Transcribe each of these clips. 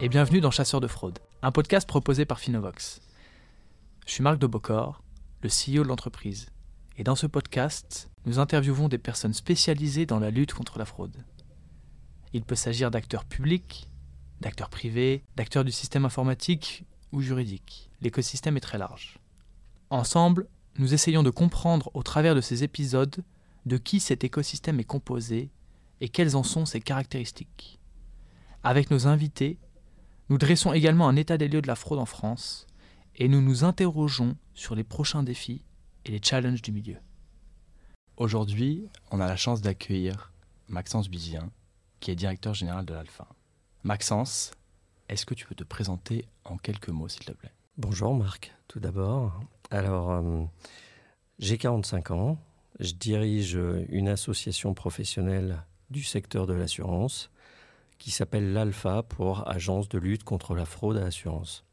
et bienvenue dans Chasseurs de fraude, un podcast proposé par Finovox. Je suis Marc de Bocor, le CEO de l'entreprise, et dans ce podcast, nous interviewons des personnes spécialisées dans la lutte contre la fraude. Il peut s'agir d'acteurs publics, d'acteurs privés, d'acteurs du système informatique ou juridique. L'écosystème est très large. Ensemble, nous essayons de comprendre au travers de ces épisodes de qui cet écosystème est composé et quelles en sont ses caractéristiques. Avec nos invités, nous dressons également un état des lieux de la fraude en France et nous nous interrogeons sur les prochains défis et les challenges du milieu. Aujourd'hui, on a la chance d'accueillir Maxence Bizien, qui est directeur général de l'Alpha. Maxence, est-ce que tu peux te présenter en quelques mots, s'il te plaît? Bonjour Marc, tout d'abord. Alors, euh, j'ai 45 ans, je dirige une association professionnelle du secteur de l'assurance qui s'appelle l'ALPHA pour Agence de lutte contre la fraude à l'assurance.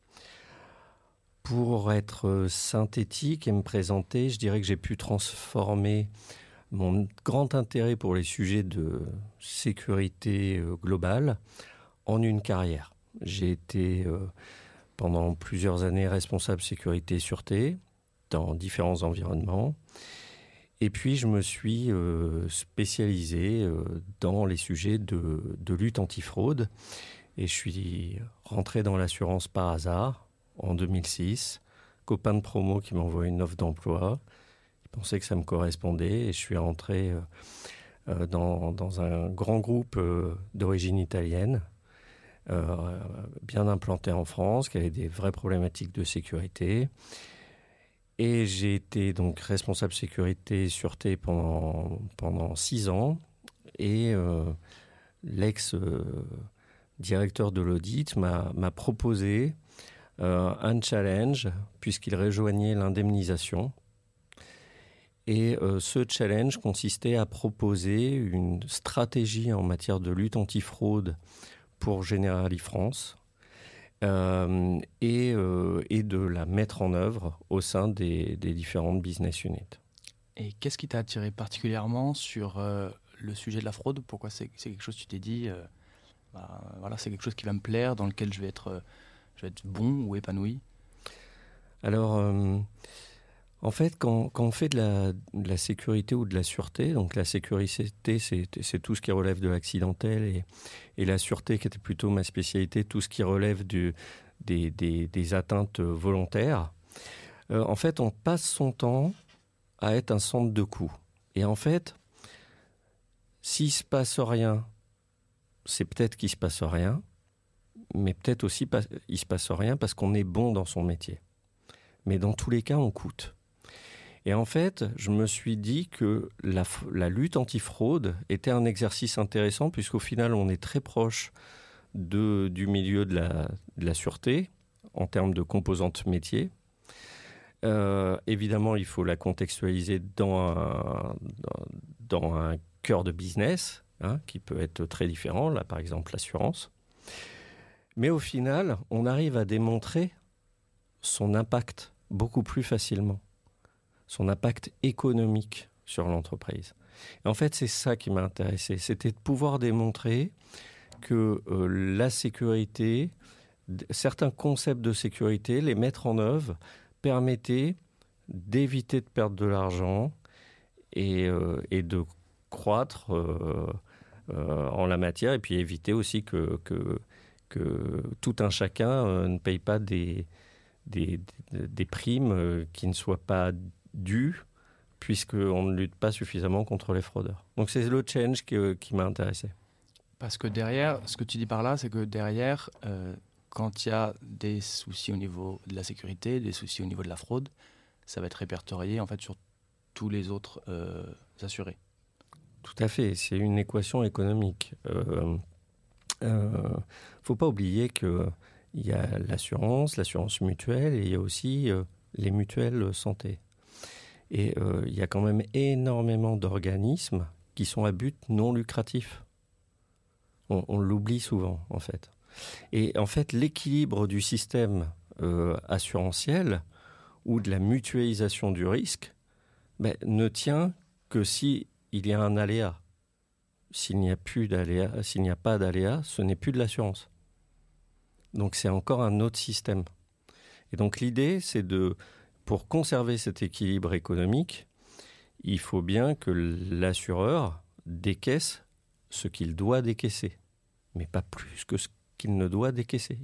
Pour être synthétique et me présenter, je dirais que j'ai pu transformer mon grand intérêt pour les sujets de sécurité euh, globale en une carrière. J'ai été euh, pendant plusieurs années responsable sécurité et sûreté dans différents environnements. Et puis, je me suis euh, spécialisé euh, dans les sujets de, lutte antifraude. Et je suis rentré dans l'assurance par hasard en 2006. Copain de promo qui m'envoie une offre d'emploi. Il pensait que ça me correspondait. Et je suis rentré euh, dans, dans, un grand groupe d'origine italienne, bien implanté en France, qui avait des vraies problématiques de sécurité. Et j'ai été donc responsable sécurité et sûreté pendant, pendant six ans. Et euh, l'ex-directeur de l'audit m'a proposé euh, un challenge puisqu'il rejoignait l'indemnisation. Et euh, ce challenge consistait à proposer une stratégie en matière de lutte antifraude pour Generali France euh, et, euh, et, de la mettre en œuvre au sein des, différentes business units. Et qu'est-ce qui t'a attiré particulièrement sur euh, le sujet de la fraude? Pourquoi c'est quelque chose tu t'es dit, bah, voilà, c'est quelque chose qui va me plaire, dans lequel je vais être, je vais être bon ou épanoui? Alors, en fait, quand, on fait de la, sécurité ou de la sûreté, donc la sécurité, c'est tout ce qui relève de l'accidentel et, la sûreté, qui était plutôt ma spécialité, tout ce qui relève des, atteintes volontaires. Euh, en fait, on passe son temps à être un centre de coût. Et en fait, s'il se passe rien, c'est peut-être qu'il se passe rien, mais peut-être aussi il se passe rien parce qu'on est bon dans son métier. Mais dans tous les cas, on coûte. Et en fait, je me suis dit que la, la lutte antifraude était un exercice intéressant puisqu'au final, on est très proche du milieu de la, sûreté en termes de composantes métiers. Euh, évidemment, il faut la contextualiser dans un, dans, un cœur de business hein, qui peut être très différent, là par exemple l'assurance. Mais au final, on arrive à démontrer son impact beaucoup plus facilement son impact économique sur l'entreprise. En fait, c'est ça qui m'a intéressé, c'était de pouvoir démontrer que euh, la sécurité, certains concepts de sécurité, les mettre en œuvre, permettaient d'éviter de perdre de l'argent et, euh, de croître euh, en la matière, et puis éviter aussi que, tout un chacun ne paye pas des primes qui ne soient pas dû, puisqu'on ne lutte pas suffisamment contre les fraudeurs. Donc c'est le change qui, euh, qui m'a intéressé. Parce que derrière, ce que tu dis par là, c'est que derrière, euh, quand il y a des soucis au niveau de la sécurité, des soucis au niveau de la fraude, ça va être répertorié en fait sur tous les autres euh, assurés. Tout à fait, c'est une équation économique. Il ne faut pas oublier qu'il y a l'assurance, l'assurance mutuelle et il y a aussi les mutuelles santé. Et euh, il y a quand même énormément d'organismes qui sont à but non lucratif. On, l'oublie souvent, en fait. Et en fait, l'équilibre du système euh, assurantiel ou de la mutualisation du risque ben, ne tient que s'il y a un aléa. S'il n'y a plus d'aléa, s'il n'y a pas d'aléa, ce n'est plus de l'assurance. Donc c'est encore un autre système. Et donc l'idée, c'est de, pour conserver cet équilibre économique, il faut bien que l'assureur décaisse ce qu'il doit décaisser, mais pas plus que ce qu'il ne doit décaisser.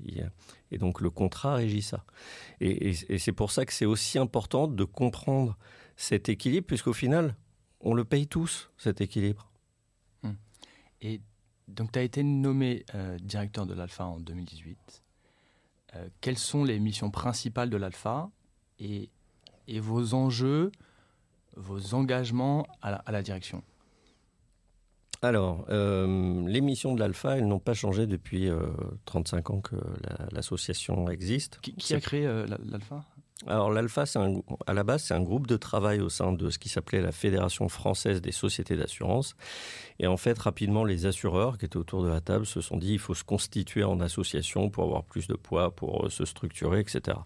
Et donc le contrat régit ça. Et, c'est pour ça que c'est aussi important de comprendre cet équilibre, puisqu'au final, on le paye tous, cet équilibre. Hum. Et donc tu as été nommé euh, directeur de l'Alpha en 2018. Euh, quelles sont les missions principales de l'Alpha? Et, et, vos enjeux, vos engagements à la direction alors, euh, les missions de l'Alpha, elles n'ont pas changé depuis 35 euh, ans que l'association existe. Qui, a créé euh, l'Alpha? Alors, l'Alpha, à la base, c'est un groupe de travail au sein de ce qui s'appelait la Fédération française des sociétés d'assurance. Et en fait, rapidement, les assureurs qui étaient autour de la table se sont dit il faut se constituer en association pour avoir plus de poids, pour se structurer, etc.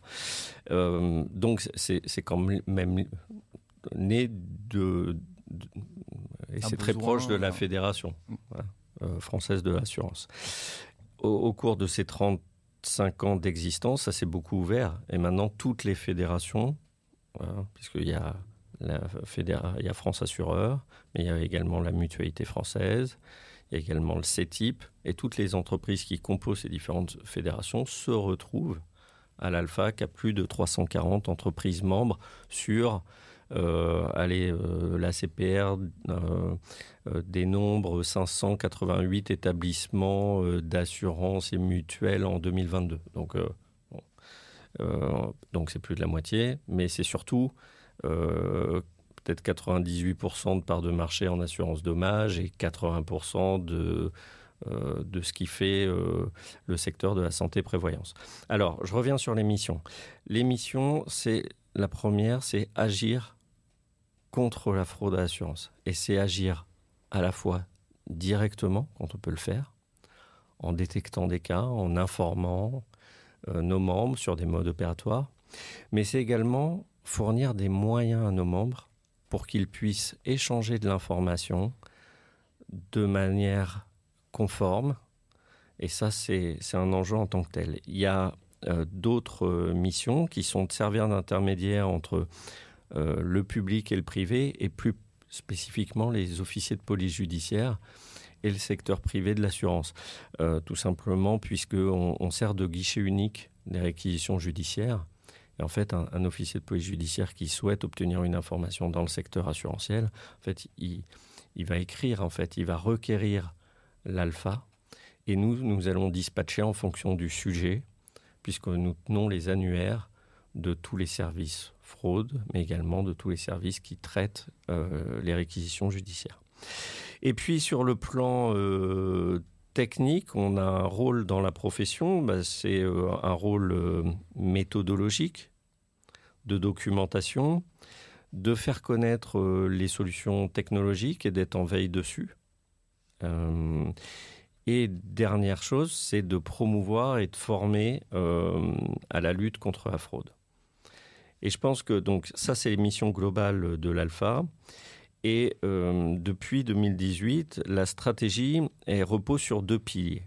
donc, c'est quand même né de et c'est très proche de la fédération mm. euh, française de l'assurance. Au, cours de ces 35 ans d'existence, ça s'est beaucoup ouvert. Et maintenant, toutes les fédérations, puisqu'il y a la il y a France Assureur, mais il y a également la Mutualité française, il y a également le CETIP, et toutes les entreprises qui composent ces différentes fédérations se retrouvent à l'Alpha, qui a plus de 340 entreprises membres sur allez, euh, la CPR euh, dénombre 588 établissements d'assurance et mutuelle en 2022. Donc, c'est plus de la moitié, mais c'est surtout peut-être 98% de part de marché en assurance dommage et 80% de, de ce qui fait le secteur de la santé prévoyance. Alors, je reviens sur les missions. Les missions, c'est la première, c'est agir contre la fraude à l'assurance. Et c'est agir à la fois directement, quand on peut le faire, en détectant des cas, en informant euh, nos membres sur des modes opératoires, mais c'est également fournir des moyens à nos membres pour qu'ils puissent échanger de l'information de manière conforme. Et ça, c'est un enjeu en tant que tel. Il y a euh, d'autres missions qui sont de servir d'intermédiaire entre euh, le public et le privé, et plus spécifiquement les officiers de police judiciaire et le secteur privé de l'assurance. Euh, tout simplement puisqu'on on sert de guichet unique des réquisitions judiciaires. Et en fait, un, officier de police judiciaire qui souhaite obtenir une information dans le secteur assurantiel, en fait, il, il va écrire, en fait, il va requérir l'alpha. Et nous, nous allons dispatcher en fonction du sujet, puisque nous tenons les annuaires de tous les services fraude, mais également de tous les services qui traitent euh, les réquisitions judiciaires. Et puis sur le plan euh, technique, on a un rôle dans la profession, bah, c'est euh, un rôle méthodologique, de documentation, de faire connaître les solutions technologiques et d'être en veille dessus. et dernière chose, c'est de promouvoir et de former à la lutte contre la fraude. Et je pense que donc ça, c'est les missions globales de l'Alpha. Et euh, depuis 2018, la stratégie elle repose sur deux piliers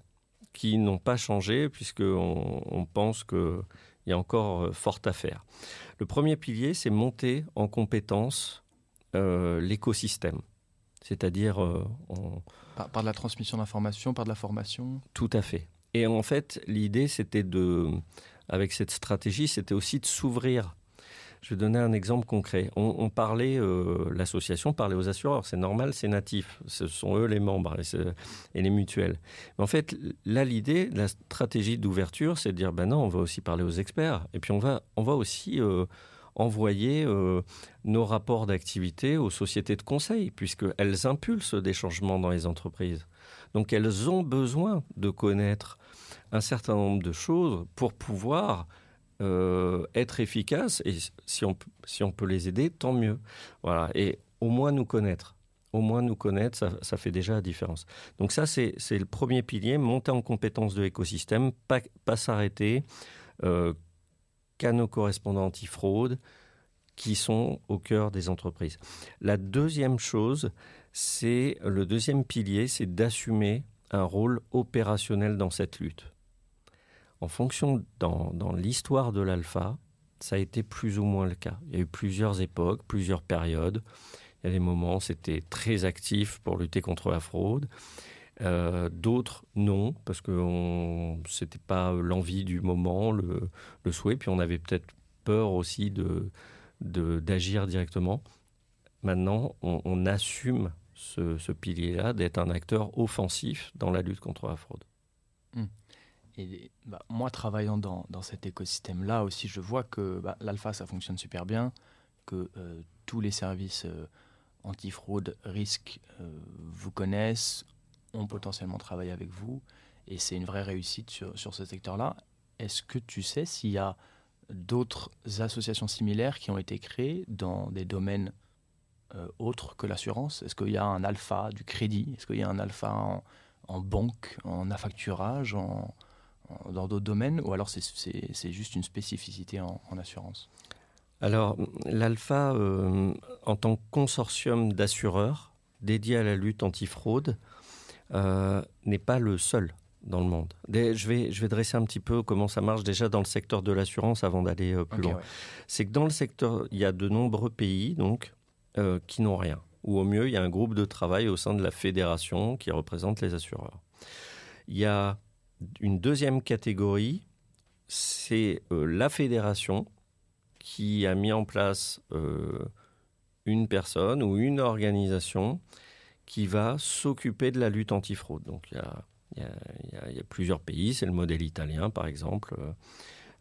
qui n'ont pas changé puisqu'on on pense qu'il y a encore euh, fort à faire. Le premier pilier, c'est monter en compétence euh, l'écosystème. C'est-à-dire... par, par, de la transmission d'informations, par de la formation Tout à fait. Et en fait, l'idée, c'était de... Avec cette stratégie, c'était aussi de s'ouvrir je vais donner un exemple concret. On, parlait, euh, l'association parlait aux assureurs, c'est normal, c'est natif, ce sont eux les membres et, les mutuelles. En fait, là, l'idée, la stratégie d'ouverture, c'est de dire, ben non, on va aussi parler aux experts, et puis on va, on va aussi euh, envoyer euh, nos rapports d'activité aux sociétés de conseil, puisqu'elles impulsent des changements dans les entreprises. Donc elles ont besoin de connaître un certain nombre de choses pour pouvoir euh, être efficace et si on, si on peut les aider, tant mieux. Voilà. Et au moins nous connaître. Au moins nous connaître, ça, ça fait déjà la différence. Donc ça, c'est le premier pilier, monter en compétence de l'écosystème, pas, pas s'arrêter, euh, canaux correspondants anti-fraude, qui sont au cœur des entreprises. La deuxième chose, c'est le deuxième pilier, c'est d'assumer un rôle opérationnel dans cette lutte. En fonction, dans, l'histoire de l'alpha, ça a été plus ou moins le cas. Il y a eu plusieurs époques, plusieurs périodes. Il y a des moments c'était très actif pour lutter contre la fraude. Euh, d'autres, non, parce que ce n'était pas l'envie du moment, le, souhait. Puis on avait peut-être peur aussi de, d'agir directement. Maintenant, on, assume ce, pilier-là d'être un acteur offensif dans la lutte contre la fraude. Hmm. Et bah, moi, travaillant dans, dans cet écosystème-là aussi, je vois que bah, l'alpha, ça fonctionne super bien, que euh, tous les services euh, anti-fraude, risque euh, vous connaissent, ont potentiellement travaillé avec vous, et c'est une vraie réussite sur, sur ce secteur-là. Est-ce que tu sais s'il y a d'autres associations similaires qui ont été créées dans des domaines autres que l'assurance? Est-ce qu'il y a un alpha du crédit? Est-ce qu'il y a un alpha en, banque, en affacturage, dans d'autres domaines ou alors c'est juste une spécificité en, assurance? Alors, l'Alpha, euh, en tant que consortium d'assureurs dédié à la lutte antifraude, euh, n'est pas le seul dans le monde. Je vais, je vais dresser un petit peu comment ça marche déjà dans le secteur de l'assurance avant d'aller euh, plus loin. C'est que dans le secteur, il y a de nombreux pays donc qui n'ont rien. Ou au mieux, il y a un groupe de travail au sein de la fédération qui représente les assureurs. Il y a une deuxième catégorie, c'est euh, la fédération qui a mis en place euh, une personne ou une organisation qui va s'occuper de la lutte antifraude. Donc il y a, plusieurs pays, c'est le modèle italien par exemple,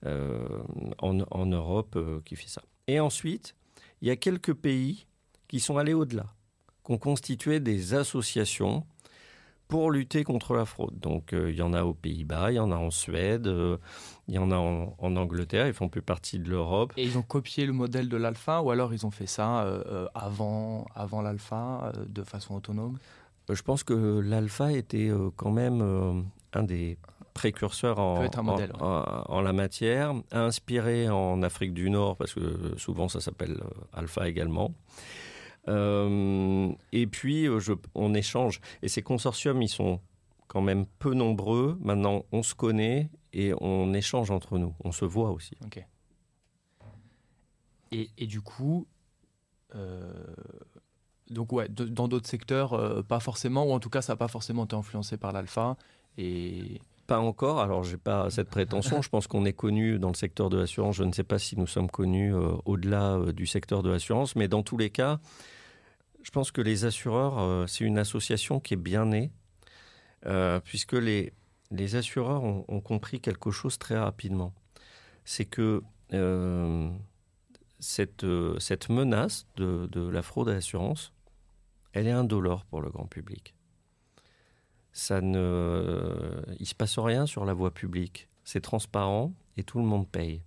euh, en, en, Europe qui fait ça. Et ensuite, il y a quelques pays qui sont allés au-delà, qui ont constitué des associations pour lutter contre la fraude. Donc euh, il y en a aux Pays-Bas, il y en a en Suède, euh, il y en a en, Angleterre, ils font plus partie de l'Europe. Et ils ont copié le modèle de l'alpha ou alors ils ont fait ça euh, avant, avant l'alpha de façon autonome? Je pense que l'alpha était quand même un des précurseurs en, en, la matière, inspiré en Afrique du Nord, parce que souvent ça s'appelle alpha également. Euh, et puis, euh, je, on échange. Et ces consortiums, ils sont quand même peu nombreux. Maintenant, on se connaît et on échange entre nous. On se voit aussi. Ok. Et, et du coup, euh, donc ouais, dans d'autres secteurs, pas forcément, ou en tout cas, ça n'a pas forcément été influencé par l'alpha. Et pas encore. Alors, j'ai pas cette prétention. Je pense qu'on est connu dans le secteur de l'assurance. Je ne sais pas si nous sommes connus au-delà du secteur de l'assurance, mais dans tous les cas, je pense que les assureurs, euh, c'est une association qui est bien née, euh, puisque les, les assureurs ont, compris quelque chose très rapidement. C'est que euh, cette, cette menace de, de la fraude à l'assurance, elle est indolore pour le grand public. Ça ne, il se passe rien sur la voie publique. C'est transparent et tout le monde paye.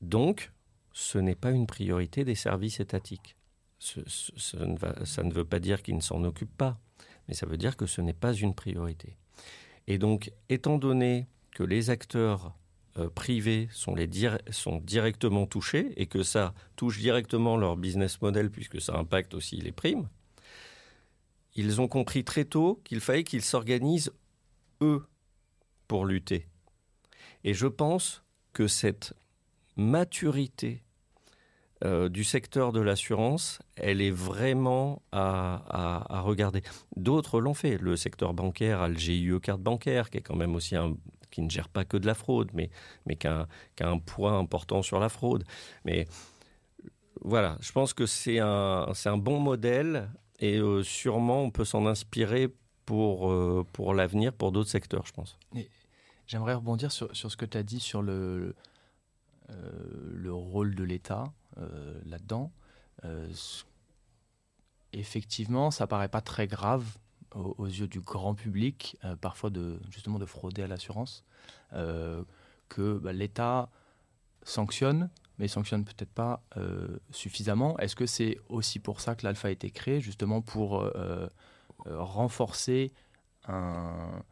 Donc, ce n'est pas une priorité des services étatiques ça ne veut pas dire qu'ils ne s'en occupent pas, mais ça veut dire que ce n'est pas une priorité. Et donc, étant donné que les acteurs euh, privés sont directement touchés et que ça touche directement leur business model puisque ça impacte aussi les primes, ils ont compris très tôt qu'il fallait qu'ils s'organisent eux pour lutter. Et je pense que cette maturité euh, du secteur de l'assurance, elle est vraiment à, regarder. D'autres l'ont fait. Le secteur bancaire a le GIE carte bancaire, qui est quand même aussi un qui ne gère pas que de la fraude, mais, mais qui, a, un poids important sur la fraude. Mais voilà, je pense que c'est un, un bon modèle et euh, sûrement on peut s'en inspirer pour, euh, pour l'avenir, pour d'autres secteurs, je pense. J'aimerais rebondir sur, sur, ce que tu as dit sur le, le rôle de l'État là-dedans. Euh, effectivement, ça paraît pas très grave aux, yeux du grand public, euh, parfois de justement de frauder à l'assurance, que bah, l'État sanctionne, mais sanctionne peut-être pas suffisamment. Est-ce que c'est aussi pour ça que l'alpha a été créé, justement pour renforcer un,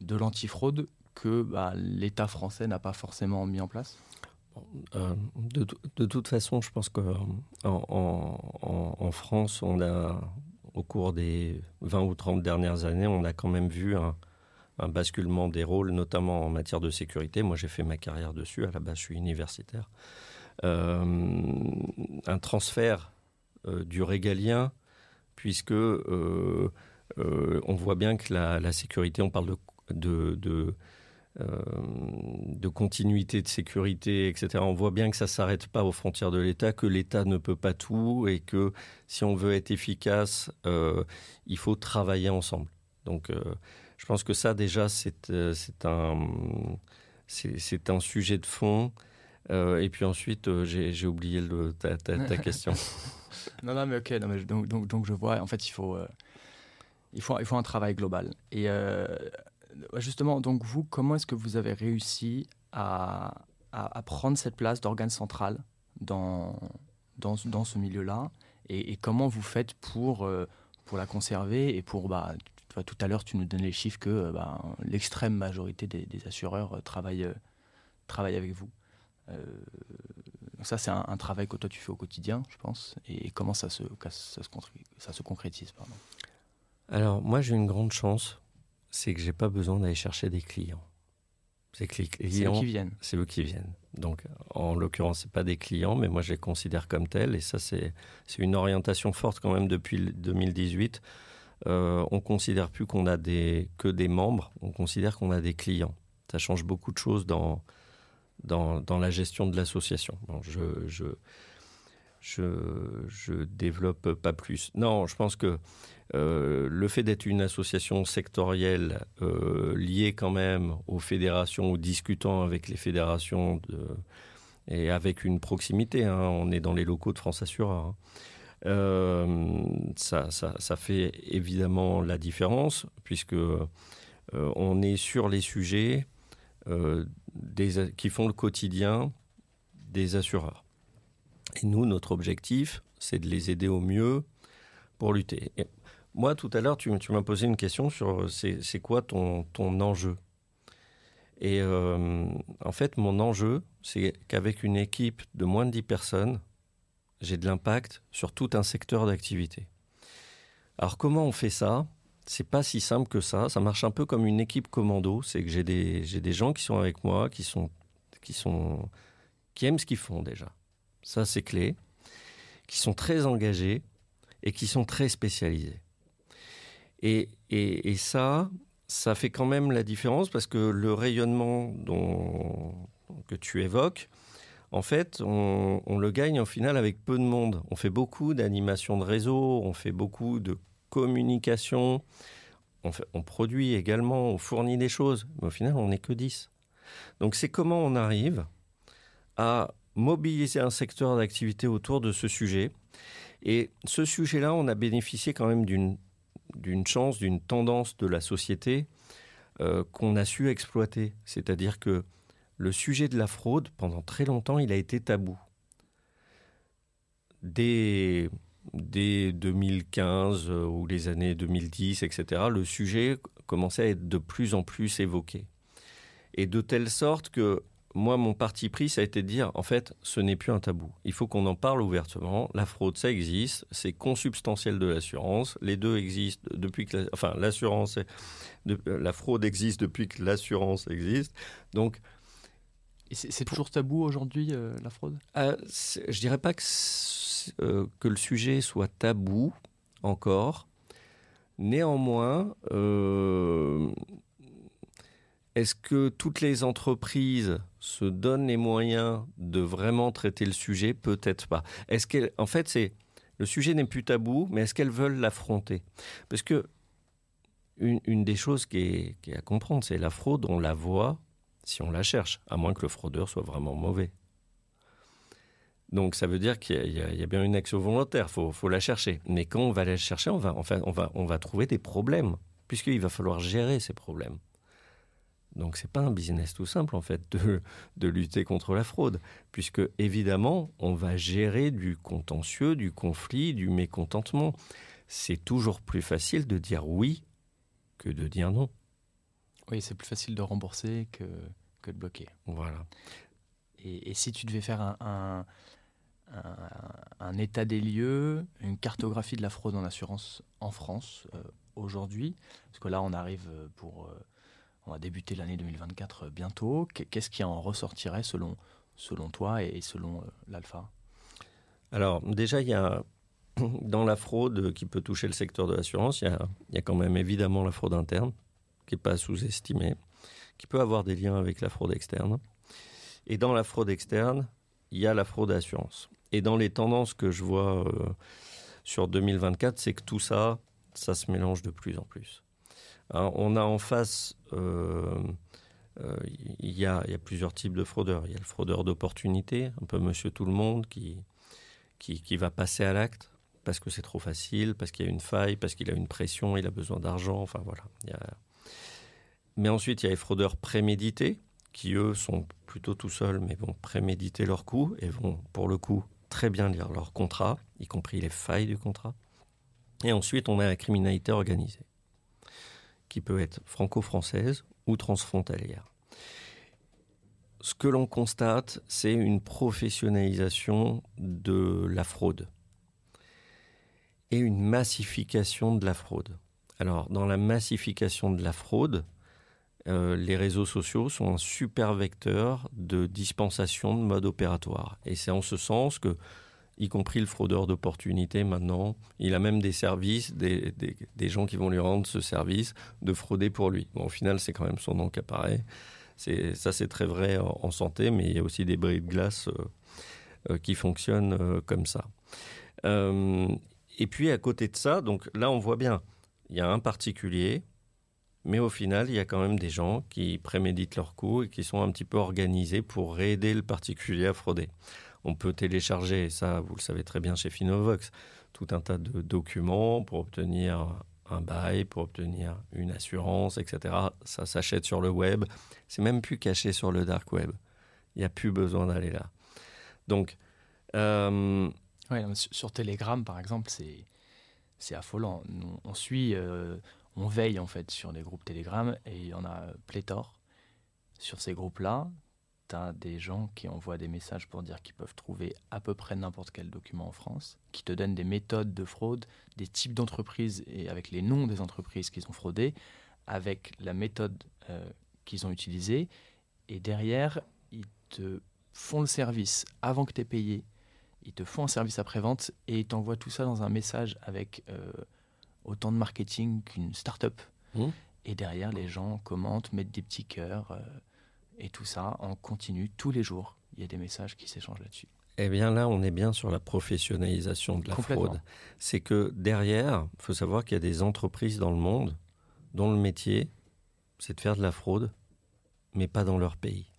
de l'antifraude que bah, l'État français n'a pas forcément mis en place? Euh, de, toute façon, je pense qu'en en, France, au cours des 20 ou 30 dernières années, on a quand même vu un, basculement des rôles, notamment en matière de sécurité. Moi, j'ai fait ma carrière dessus. À la base, je suis universitaire. Euh, un transfert euh, du régalien, puisque on voit bien que la, sécurité, on parle de, euh, de continuité de sécurité, etc. On voit bien que ça ne s'arrête pas aux frontières de l'État, que l'État ne peut pas tout et que si on veut être efficace, euh, il faut travailler ensemble. Donc euh, je pense que ça déjà, c'est un, un sujet de fond. et puis ensuite, j'ai oublié le, ta, ta, question. non, non, mais ok. Non, mais donc, donc, donc, je vois, en fait, il faut, il faut, il faut un travail global. Et justement, donc vous, comment est-ce que vous avez réussi à, à, prendre cette place d'organe central dans, dans, dans ce milieu-là et, comment vous faites pour, euh, pour la conserver et pour... Bah, tout à l'heure, tu nous donnais les chiffres que euh, bah, l'extrême majorité des, assureurs euh, travaillent, travaillent avec vous. ça, c'est un, travail que toi, tu fais au quotidien, je pense. Et, comment ça se, ça se, ça se concrétise pardon? Alors, moi, j'ai une grande chance c'est que j'ai pas besoin d'aller chercher des clients. C'est que les clients, qui viennent. C'est eux qui viennent. Donc, en l'occurrence, c'est pas des clients, mais moi, je les considère comme tels. Et ça, c'est une orientation forte quand même depuis 2018. Euh, on considère plus qu'on a des, que des membres, on considère qu'on a des clients. Ça change beaucoup de choses dans, dans, dans la gestion de l'association. je, je, je, je développe pas plus. Non, je pense que euh, le fait d'être une association sectorielle euh, liée quand même aux fédérations, ou discutant avec les fédérations et avec une proximité, hein, on est dans les locaux de France Assureur, hein, euh, ça, fait évidemment la différence puisque on est sur les sujets qui font le quotidien des assureurs. Et nous, notre objectif, c'est de les aider au mieux pour lutter. Moi, tout à l'heure, tu, m'as posé une question sur euh, c'est quoi ton, ton enjeu? Et euh, en fait, mon enjeu, c'est qu'avec une équipe de moins de 10 personnes, j'ai de l'impact sur tout un secteur d'activité. Alors, comment on fait ça? C'est pas si simple que ça. Ça marche un peu comme une équipe commando. C'est que j'ai des, des gens qui sont avec moi, qui, sont, qui, sont, qui aiment ce qu'ils font déjà. Ça, c'est clé. Qui sont très engagés et qui sont très spécialisés. Et, et, ça, ça fait quand même la différence parce que le rayonnement dont, que tu évoques, en fait, on, le gagne en final avec peu de monde. On fait beaucoup d'animation de réseau, on fait beaucoup de communication, on, on, produit également, on fournit des choses, mais au final, on n'est que 10. Donc c'est comment on arrive à mobiliser un secteur d'activité autour de ce sujet. Et ce sujet-là, on a bénéficié quand même d'une chance, d'une tendance de la société euh, qu'on a su exploiter. C'est-à-dire que le sujet de la fraude, pendant très longtemps, il a été tabou. Dès, dès 2015 euh, ou les années 2010, etc., le sujet commençait à être de plus en plus évoqué. Et de telle sorte que moi, mon parti pris, ça a été de dire, en fait, ce n'est plus un tabou. Il faut qu'on en parle ouvertement. La fraude, ça existe. C'est consubstantiel de l'assurance. Les deux existent depuis que, enfin, l'assurance, la fraude existe depuis que l'assurance existe. Donc, c'est toujours tabou aujourd'hui, euh, la fraude? Euh, Je dirais pas que, euh, que le sujet soit tabou encore. Néanmoins, euh, est-ce que toutes les entreprises se donnent les moyens de vraiment traiter le sujet? Peut-être pas. Est-ce qu'en en fait, c'est le sujet n'est plus tabou, mais est-ce qu'elles veulent l'affronter? Parce que une, des choses qui est, à comprendre, c'est la fraude, on la voit si on la cherche, à moins que le fraudeur soit vraiment mauvais. Donc ça veut dire qu'il y, a bien une action volontaire, faut, faut la chercher. Mais quand on va la chercher, on va, enfin, on va, on va trouver des problèmes, puisqu'il va falloir gérer ces problèmes. Donc c'est pas un business tout simple en fait de, de, lutter contre la fraude, puisque évidemment on va gérer du contentieux, du conflit, du mécontentement. C'est toujours plus facile de dire oui que de dire non. Oui, c'est plus facile de rembourser que, que de bloquer. Voilà. Et, si tu devais faire un, un, état des lieux, une cartographie de la fraude en assurance en France euh, aujourd'hui, parce que là on arrive pour... Euh, on va débuter l'année 2024 bientôt. Qu'est-ce qui en ressortirait selon, toi et selon l'Alpha? Alors déjà, il y a dans la fraude qui peut toucher le secteur de l'assurance, il, il y a, quand même évidemment la fraude interne, qui n'est pas sous-estimée, qui peut avoir des liens avec la fraude externe. Et dans la fraude externe, il y a la fraude assurance. Et dans les tendances que je vois euh, sur 2024, c'est que tout ça, ça se mélange de plus en plus. On a en face, euh, euh, il, y a, plusieurs types de fraudeurs. Il y a le fraudeur d'opportunité, un peu monsieur tout le monde, qui va passer à l'acte parce que c'est trop facile, parce qu'il y a une faille, parce qu'il a une pression, il a besoin d'argent, enfin voilà. Mais ensuite, il y a les fraudeurs prémédités, qui eux sont plutôt tout seuls, mais vont préméditer leur coup et vont, pour le coup, très bien lire leur contrat, y compris les failles du contrat. Et ensuite, on a la criminalité organisée, qui peut être franco-française ou transfrontalière. Ce que l'on constate, c'est une professionnalisation de la fraude et une massification de la fraude. Alors, dans la massification de la fraude, euh, les réseaux sociaux sont un super vecteur de dispensation de mode opératoire. Et c'est en ce sens que, y compris le fraudeur d'opportunité maintenant, il a même des services, des, gens qui vont lui rendre ce service de frauder pour lui. Au final, c'est quand même son nom qui apparaît. Ça, c'est très vrai en, santé, mais il y a aussi des bris de glace euh, euh, qui fonctionnent comme ça. Et puis à côté de ça, donc là on voit bien, il y a un particulier, mais au final il y a quand même des gens qui préméditent leurs coups et qui sont un petit peu organisés pour aider le particulier à frauder. On peut télécharger, ça vous le savez très bien chez Finovox, tout un tas de documents pour obtenir un bail, pour obtenir une assurance, etc. Ça s'achète sur le web. C'est même plus caché sur le dark web. Il n'y a plus besoin d'aller là. Donc, euh, sur Telegram, par exemple, c'est c'est affolant. on suit, euh, on veille en fait sur les groupes Telegram et il y en a pléthore. Sur ces groupes-là, tu as des gens qui envoient des messages pour dire qu'ils peuvent trouver à peu près n'importe quel document en France, qui te donnent des méthodes de fraude, des types d'entreprises et avec les noms des entreprises qu'ils ont fraudées, avec la méthode euh, qu'ils ont utilisée. Et derrière, ils te font le service avant que tu aies payé ils te font un service après-vente et ils t'envoient tout ça dans un message avec euh, autant de marketing qu'une start-up. Mmh. Et derrière, les gens commentent, mettent des petits cœurs euh, et tout ça en continu tous les jours. Il y a des messages qui s'échangent là-dessus. Eh bien là, on est bien sur la professionnalisation de la fraude. C'est que derrière, il faut savoir qu'il y a des entreprises dans le monde dont le métier, c'est de faire de la fraude, mais pas dans leur pays.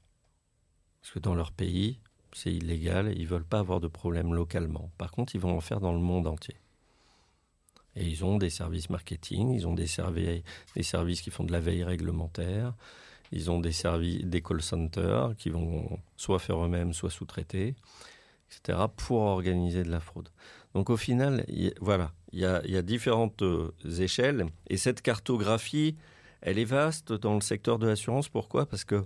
Parce que dans leur pays, c'est illégal, ils veulent pas avoir de problème localement. Par contre, ils vont en faire dans le monde entier. Et ils ont des services marketing, ils ont des services qui font de la veille réglementaire, ils ont des services, des call centers qui vont soit faire eux-mêmes, soit sous-traiter, etc., pour organiser de la fraude. Donc au final, voilà, il y, a, différentes euh, échelles. Et cette cartographie, elle est vaste dans le secteur de l'assurance. Pourquoi? Parce que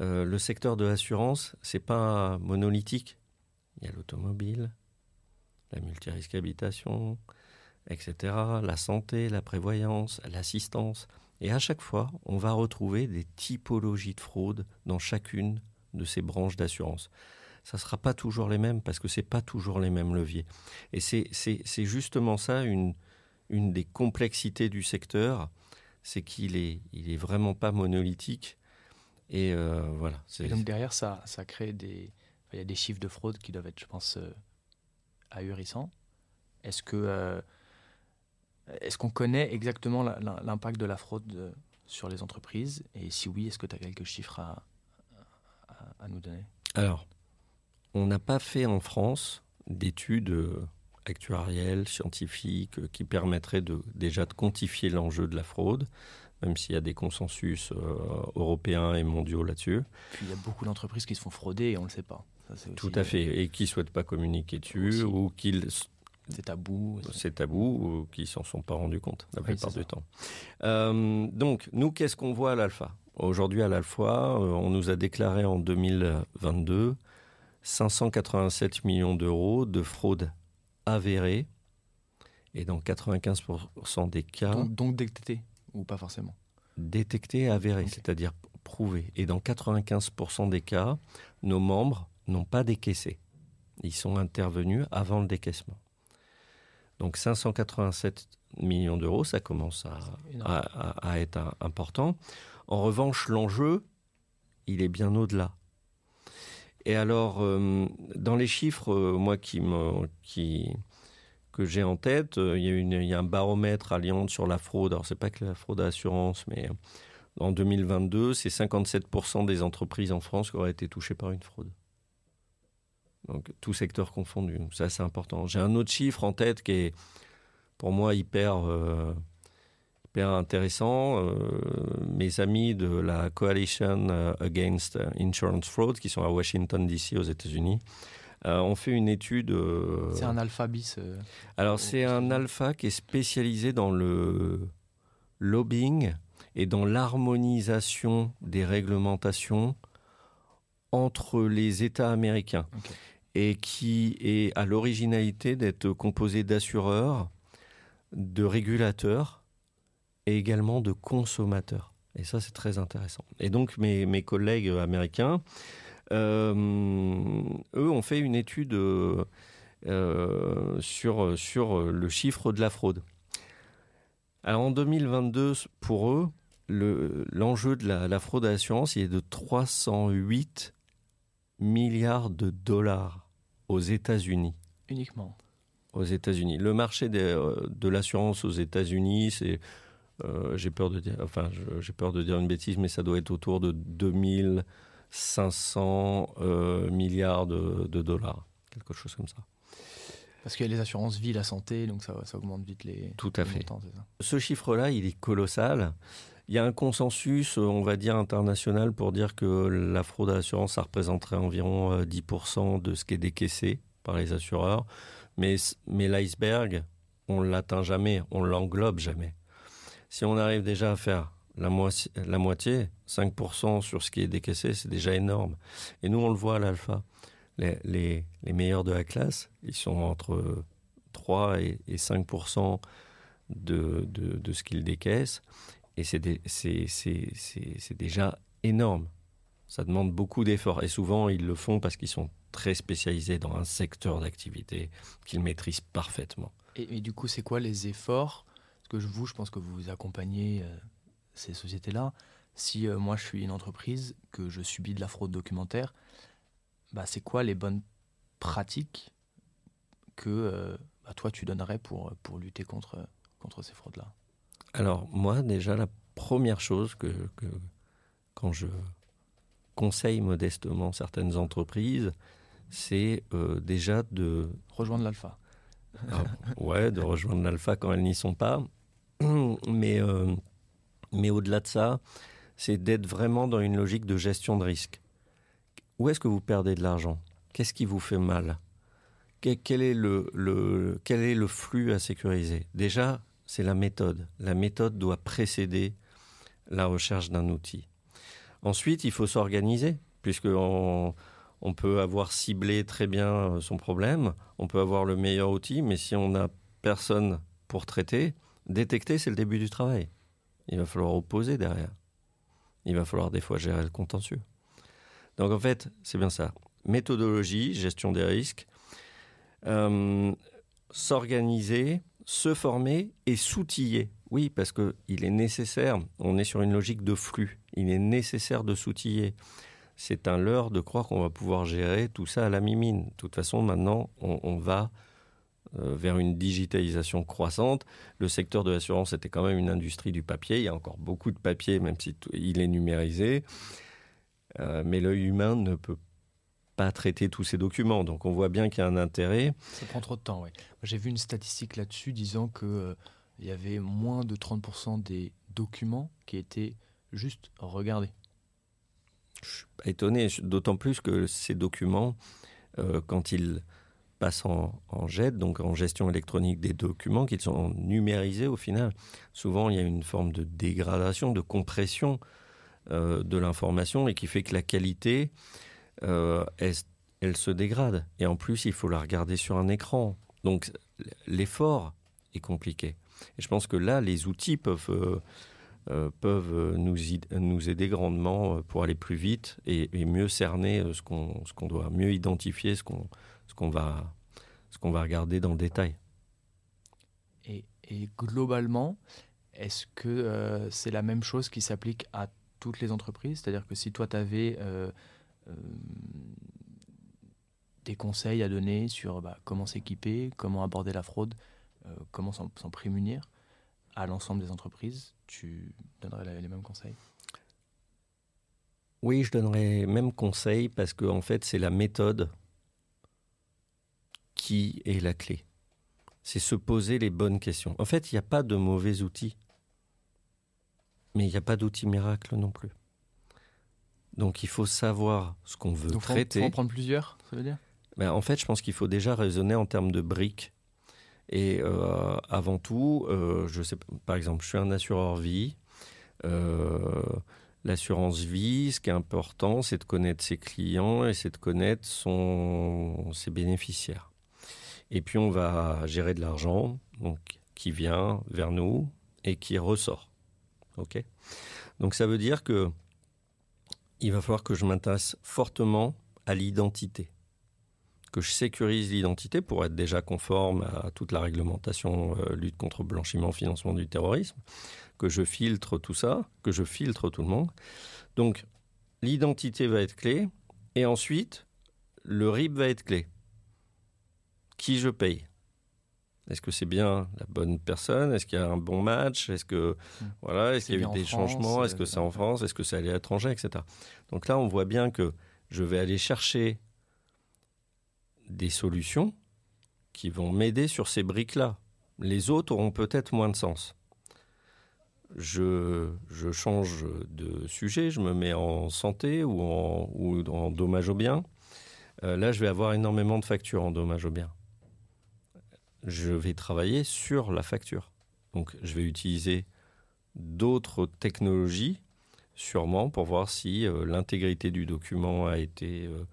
euh, le secteur de l'assurance, c'est pas monolithique. Il y a l'automobile, la multirisque habitation, etc., la santé, la prévoyance, l'assistance. Et à chaque fois, on va retrouver des typologies de fraude dans chacune de ces branches d'assurance. Ça ne sera pas toujours les mêmes parce que ce pas toujours les mêmes leviers. Et c'est justement ça une, des complexités du secteur, c'est qu'il est, il est vraiment pas monolithique et euh, voilà. donc derrière, ça, ça crée des. Il y a des chiffres de fraude qui doivent être, je pense, euh, ahurissants. Est-ce que. Euh, est-ce qu'on connaît exactement l'impact de la fraude sur les entreprises? Et si oui, est-ce que tu as quelques chiffres à, à, nous donner? Alors, on n'a pas fait en France d'études actuarielles, scientifiques, qui permettraient de, déjà de quantifier l'enjeu de la fraude même s'il y a des consensus euh, européens et mondiaux là-dessus. Puis il y a beaucoup d'entreprises qui se font frauder et on ne le sait pas. Tout à fait, et qui ne souhaitent pas communiquer dessus, ou qu'ils c'est tabou. C'est tabou ou qui s'en sont pas rendus compte la plupart du temps. Euh, donc, nous, qu'est-ce qu'on voit à l'alpha? Aujourd'hui, à l'alpha, euh, on nous a déclaré en 2022 587 millions d'euros de fraude avérée. Et dans 95% des cas. Donc, donc ou pas forcément? Détecté et avéré, c'est-à-dire prouvé. Et dans 95% des cas, nos membres n'ont pas décaissé. Ils sont intervenus avant le décaissement. Donc 587 millions d'euros, ça commence à, être important. En revanche, l'enjeu, il est bien au-delà. Et alors, euh, dans les chiffres, euh, moi qui, me, qui que j'ai en tête, euh, il, y a une, il y a un baromètre à Lyon sur la fraude. Alors, c'est pas que la fraude à l'assurance, mais en 2022, c'est 57% des entreprises en France qui auraient été touchées par une fraude. Donc, tout secteur confondu. Ça, c'est important. J'ai un autre chiffre en tête qui est, pour moi, hyper, euh, hyper intéressant. Euh, mes amis de la Coalition euh, Against Insurance Fraud, qui sont à Washington, D.C., aux États-Unis, ont fait une étude. c'est un alpha bis Alors, c'est un alpha qui est spécialisé dans le lobbying et dans l'harmonisation des réglementations entre les États américains et qui est à l'originalité d'être composé d'assureurs, de régulateurs et également de consommateurs. Et ça, c'est très intéressant. Et donc, mes, collègues américains, euh, eux, ont fait une étude euh, sur, le chiffre de la fraude. Alors, en 2022, pour eux, l'enjeu de la, la, fraude à l'assurance, il est de 308 milliards de dollars aux États-Unis. Uniquement. Aux États-Unis. Le marché euh, de l'assurance aux États-Unis, c'est, euh, j'ai peur de dire, enfin, j'ai peur de dire une bêtise, mais ça doit être autour de 2500 euh, milliards de, dollars, quelque chose comme ça. Parce qu'il y a les assurances vie, la santé, donc ça, ça augmente vite les. Tout à fait. Ce chiffre-là, il est colossal. Il y a un consensus, on va dire, international pour dire que la fraude à l'assurance, ça représenterait environ 10% euh, de ce qui est décaissé par les assureurs. Mais, mais l'iceberg, on l'atteint jamais, on l'englobe jamais. Si on arrive déjà à faire la, moitié, la moitié 5% sur ce qui est décaissé, c'est déjà énorme. Et nous, on le voit à l'alpha. Les, meilleurs de la classe, ils sont entre 3 et, 5% de, de, de, ce qu'ils décaissent. Et c'est déjà énorme. Ça demande beaucoup d'efforts. Et souvent, ils le font parce qu'ils sont très spécialisés dans un secteur d'activité qu'ils maîtrisent parfaitement. Et, du coup, c'est quoi les efforts? Parce que vous, je pense que vous accompagnez euh, ces sociétés-là. Si euh, moi, je suis une entreprise, que je subis de la fraude documentaire, bah, c'est quoi les bonnes pratiques que euh, bah, toi, tu donnerais pour, pour lutter contre, contre ces fraudes-là? Alors moi déjà la première chose que, quand je conseille modestement certaines entreprises, c'est euh, déjà de rejoindre l'alpha. Ah, ouais, de rejoindre l'alpha quand elles n'y sont pas. Mais, euh, mais au-delà de ça, c'est d'être vraiment dans une logique de gestion de risque. Où est-ce que vous perdez de l'argent? Qu'est-ce qui vous fait mal? Quel est le, le, quel est le flux à sécuriser? Déjà, c'est la méthode. La méthode doit précéder la recherche d'un outil. Ensuite, il faut s'organiser, puisque on, peut avoir ciblé très bien euh, son problème, on peut avoir le meilleur outil, mais si on n'a personne pour traiter, détecter, c'est le début du travail. Il va falloir opposer derrière. Il va falloir des fois gérer le contentieux. Donc en fait, c'est bien ça. Méthodologie, gestion des risques, euh, s'organiser, se former et s'outiller. Oui, parce qu'il est nécessaire, on est sur une logique de flux, il est nécessaire de s'outiller. C'est un leurre de croire qu'on va pouvoir gérer tout ça à la mimine. De toute façon, maintenant, on, va euh, vers une digitalisation croissante. Le secteur de l'assurance était quand même une industrie du papier. Il y a encore beaucoup de papier, même si il est numérisé. Euh, mais l'œil humain ne peut pas traiter tous ces documents. Donc on voit bien qu'il y a un intérêt. Ça prend trop de temps, oui. J'ai vu une statistique là-dessus disant qu'il euh, y avait moins de 30% des documents qui étaient juste regardés. Je suis pas étonné, d'autant plus que ces documents, euh, quand ils passent en, en, jet, donc en gestion électronique des documents, qu'ils sont numérisés au final, souvent il y a une forme de dégradation, de compression euh, de l'information et qui fait que la qualité euh, elle, se dégrade. Et en plus, il faut la regarder sur un écran. Donc l'effort est compliqué. Et je pense que là, les outils peuvent, euh, peuvent nous, nous, aider grandement pour aller plus vite et, mieux cerner ce qu'on doit, mieux identifier ce qu'on va, va regarder dans le détail. Et, et globalement, est-ce que c'est la même chose qui s'applique à toutes les entreprises? C'est-à-dire que si toi, tu avais des conseils à donner sur bah, comment s'équiper, comment aborder la fraude, euh, comment s'en prémunir à l'ensemble des entreprises, tu donnerais les mêmes conseils? Oui, je donnerais les mêmes conseils parce que en fait, c'est la méthode qui est la clé. C'est se poser les bonnes questions. En fait, il n'y a pas de mauvais outils, mais il n'y a pas d'outils miracle non plus. Donc il faut savoir ce qu'on veut traiter. Il faut en prendre plusieurs, ça veut dire? Ben, En fait, je pense qu'il faut déjà raisonner en termes de briques. Et euh, avant tout, euh, je sais, par exemple, je suis un assureur vie. Euh, l'assurance vie, ce qui est important, c'est de connaître ses clients et c'est de connaître son, ses bénéficiaires. Et puis on va gérer de l'argent donc, qui vient vers nous et qui ressort. ok? Donc ça veut dire que il va falloir que je m'intéresse fortement à l'identité que je sécurise l'identité pour être déjà conforme à toute la réglementation euh, lutte contre le blanchiment, financement du terrorisme, que je filtre tout ça, que je filtre tout le monde. Donc l'identité va être clé et ensuite le RIB va être clé. Qui je paye? Est-ce que c'est bien la bonne personne? Est-ce qu'il y a un bon match? Est-ce que hmm. voilà, est-ce qu'il y a eu des changements? Est-ce que c'est en France? Est-ce que c'est à l'étranger, etc. Donc là, on voit bien que je vais aller chercher des solutions qui vont m'aider sur ces briques-là. Les autres auront peut-être moins de sens. Je, je, change de sujet, je me mets en santé ou en, ou en dommage au bien. Euh, là, je vais avoir énormément de factures en dommage au bien. Je vais travailler sur la facture. Donc, je vais utiliser d'autres technologies, sûrement, pour voir si euh, l'intégrité du document a été euh,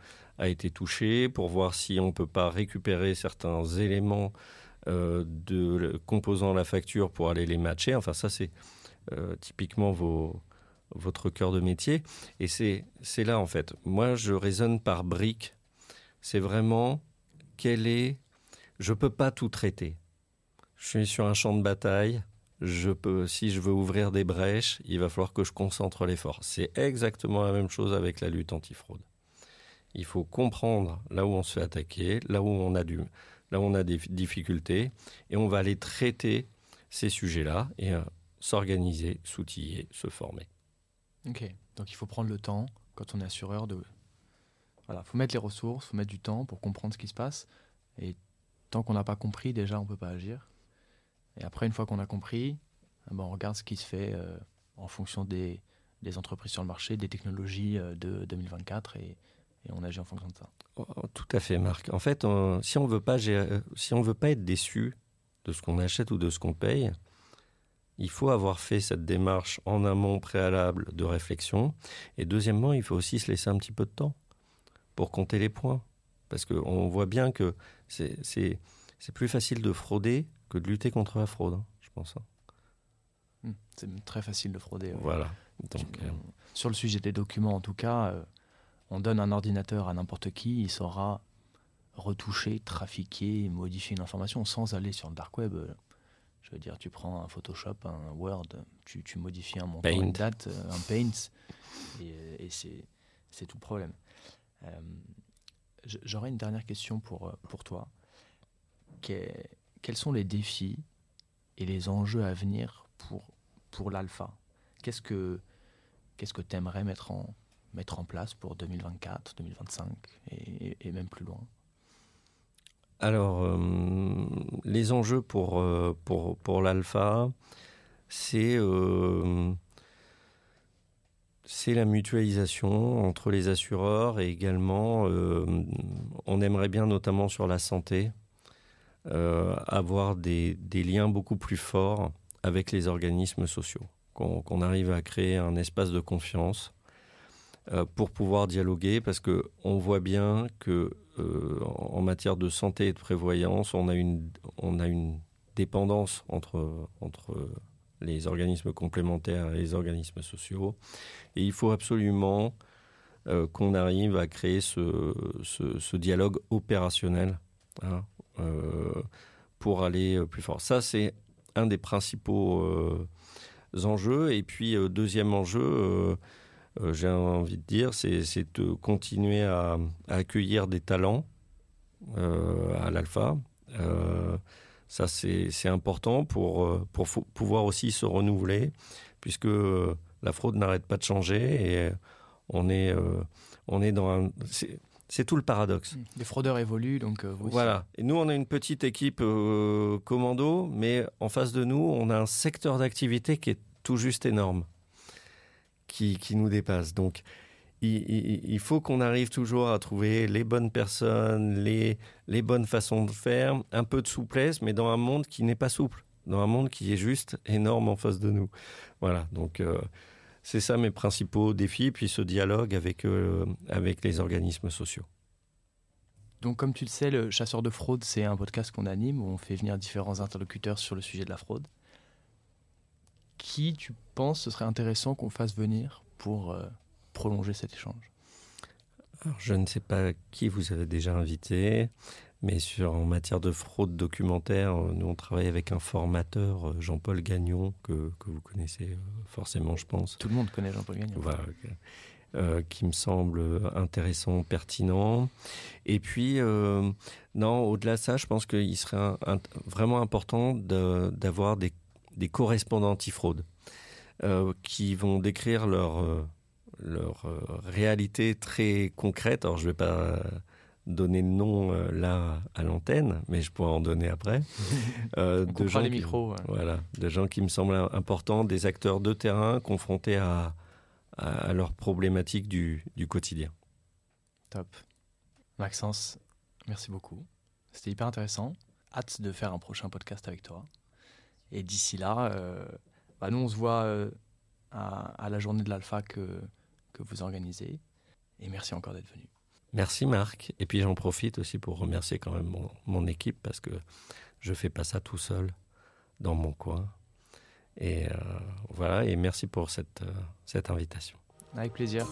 a été touché, pour voir si on ne peut pas récupérer certains éléments euh, de composant la facture pour aller les matcher. Enfin, ça, c'est euh, typiquement vos, votre cœur de métier. Et c'est là, en fait. Moi, je raisonne par briques. C'est vraiment quel est. Je ne peux pas tout traiter. Je suis sur un champ de bataille. Si je veux ouvrir des brèches, il va falloir que je concentre l'effort. C'est exactement la même chose avec la lutte antifraude. Il faut comprendre là où on se fait attaquer, là où on a, du, là où on a des difficultés, et on va aller traiter ces sujets-là et euh, s'organiser, s'outiller, se former. Ok, donc il faut prendre le temps, quand on est assureur, de... Voilà, faut mettre les ressources, faut mettre du temps pour comprendre ce qui se passe, et tant qu'on n'a pas compris, déjà, on ne peut pas agir. Et après, une fois qu'on a compris, eh ben, on regarde ce qui se fait euh, en fonction des, entreprises sur le marché, des technologies euh, de 2024, et, on agit en fonction de ça. Oh, tout à fait, Marc. En fait, si on veut pas si on veut pas être déçu de ce qu'on achète ou de ce qu'on paye, il faut avoir fait cette démarche en amont préalable de réflexion. Et deuxièmement, il faut aussi se laisser un petit peu de temps pour compter les points. Parce qu'on voit bien que c'est plus facile de frauder que de lutter contre la fraude, hein, je pense. Hein. Hmm, c'est très facile de frauder. Voilà. Donc, euh, sur le sujet des documents, en tout cas, euh, on donne un ordinateur à n'importe qui, il saura retoucher, trafiquer, modifier une information sans aller sur le dark web. Je veux dire, tu prends un Photoshop, un Word, tu, modifies un montant, une date, un Paint, et, c'est tout le problème. Euh, j'aurais une dernière question pour, pour toi. quels sont les défis et les enjeux à venir pour, pour l'alpha? Qu'est-ce que tu aimerais mettre en, mettre en place pour 2024, 2025 et, même plus loin? Alors, euh, les enjeux pour, euh, pour, pour l'alpha, c'est euh, c'est la mutualisation entre les assureurs et également, on aimerait bien notamment sur la santé, avoir des, liens beaucoup plus forts avec les organismes sociaux, qu'on arrive à créer un espace de confiance euh, pour pouvoir dialoguer parce que on voit bien que euh, en matière de santé et de prévoyance, on a une, on a une dépendance entre, entre les organismes complémentaires et les organismes sociaux. Et il faut absolument euh, qu'on arrive à créer ce, dialogue opérationnel hein, euh, pour aller plus fort. Ça, c'est un des principaux euh, enjeux. Et puis, deuxième enjeu, j'ai envie de dire, c'est de continuer à, accueillir des talents à l'alpha. Ça, c'est important pour, pour pouvoir aussi se renouveler, puisque la fraude n'arrête pas de changer et on est, euh, on est dans un. C'est tout le paradoxe. Mmh. Les fraudeurs évoluent, donc euh, voilà. Et nous, on a une petite équipe euh, commando, mais en face de nous, on a un secteur d'activité qui est tout juste énorme, qui, qui nous dépasse. Donc, il, faut qu'on arrive toujours à trouver les bonnes personnes, les, bonnes façons de faire, un peu de souplesse, mais dans un monde qui n'est pas souple, dans un monde qui est juste énorme en face de nous. Voilà. Donc c'est ça mes principaux défis, puis ce dialogue avec, euh, avec les organismes sociaux. Donc, comme tu le sais, le Chasseur de fraude, c'est un podcast qu'on anime où on fait venir différents interlocuteurs sur le sujet de la fraude. Qui, tu penses, ce serait intéressant qu'on fasse venir pour euh, prolonger cet échange Je ne sais pas qui vous avez déjà invité. Mais sur, en matière de fraude documentaire, euh, nous on travaille avec un formateur, euh, Jean-Paul Gagnon, que, que, vous connaissez euh, forcément, je pense. Tout le monde connaît Jean-Paul Gagnon. Voilà, qui me semble intéressant, pertinent. Et puis, non, au-delà de ça, je pense qu'il serait vraiment important d'avoir des, des, correspondants anti-fraude qui vont décrire leur, leur réalité très concrète. Alors, je ne vais pas donner le nom euh, là à l'antenne, mais je pourrais en donner après. Euh, de gens les micros. Voilà, de gens qui me semblent importants, des acteurs de terrain confrontés à, à, leurs problématiques du, du, quotidien. Top. Maxence, merci beaucoup. C'était hyper intéressant. Hâte de faire un prochain podcast avec toi. Et d'ici là, euh, bah nous on se voit à, à, la journée de l'Alpha que, que vous organisez. Et merci encore d'être venu. Merci Marc. Et puis j'en profite aussi pour remercier quand même mon, équipe parce que je fais pas ça tout seul dans mon coin. Et euh, voilà, et merci pour cette, euh, cette invitation. Avec plaisir.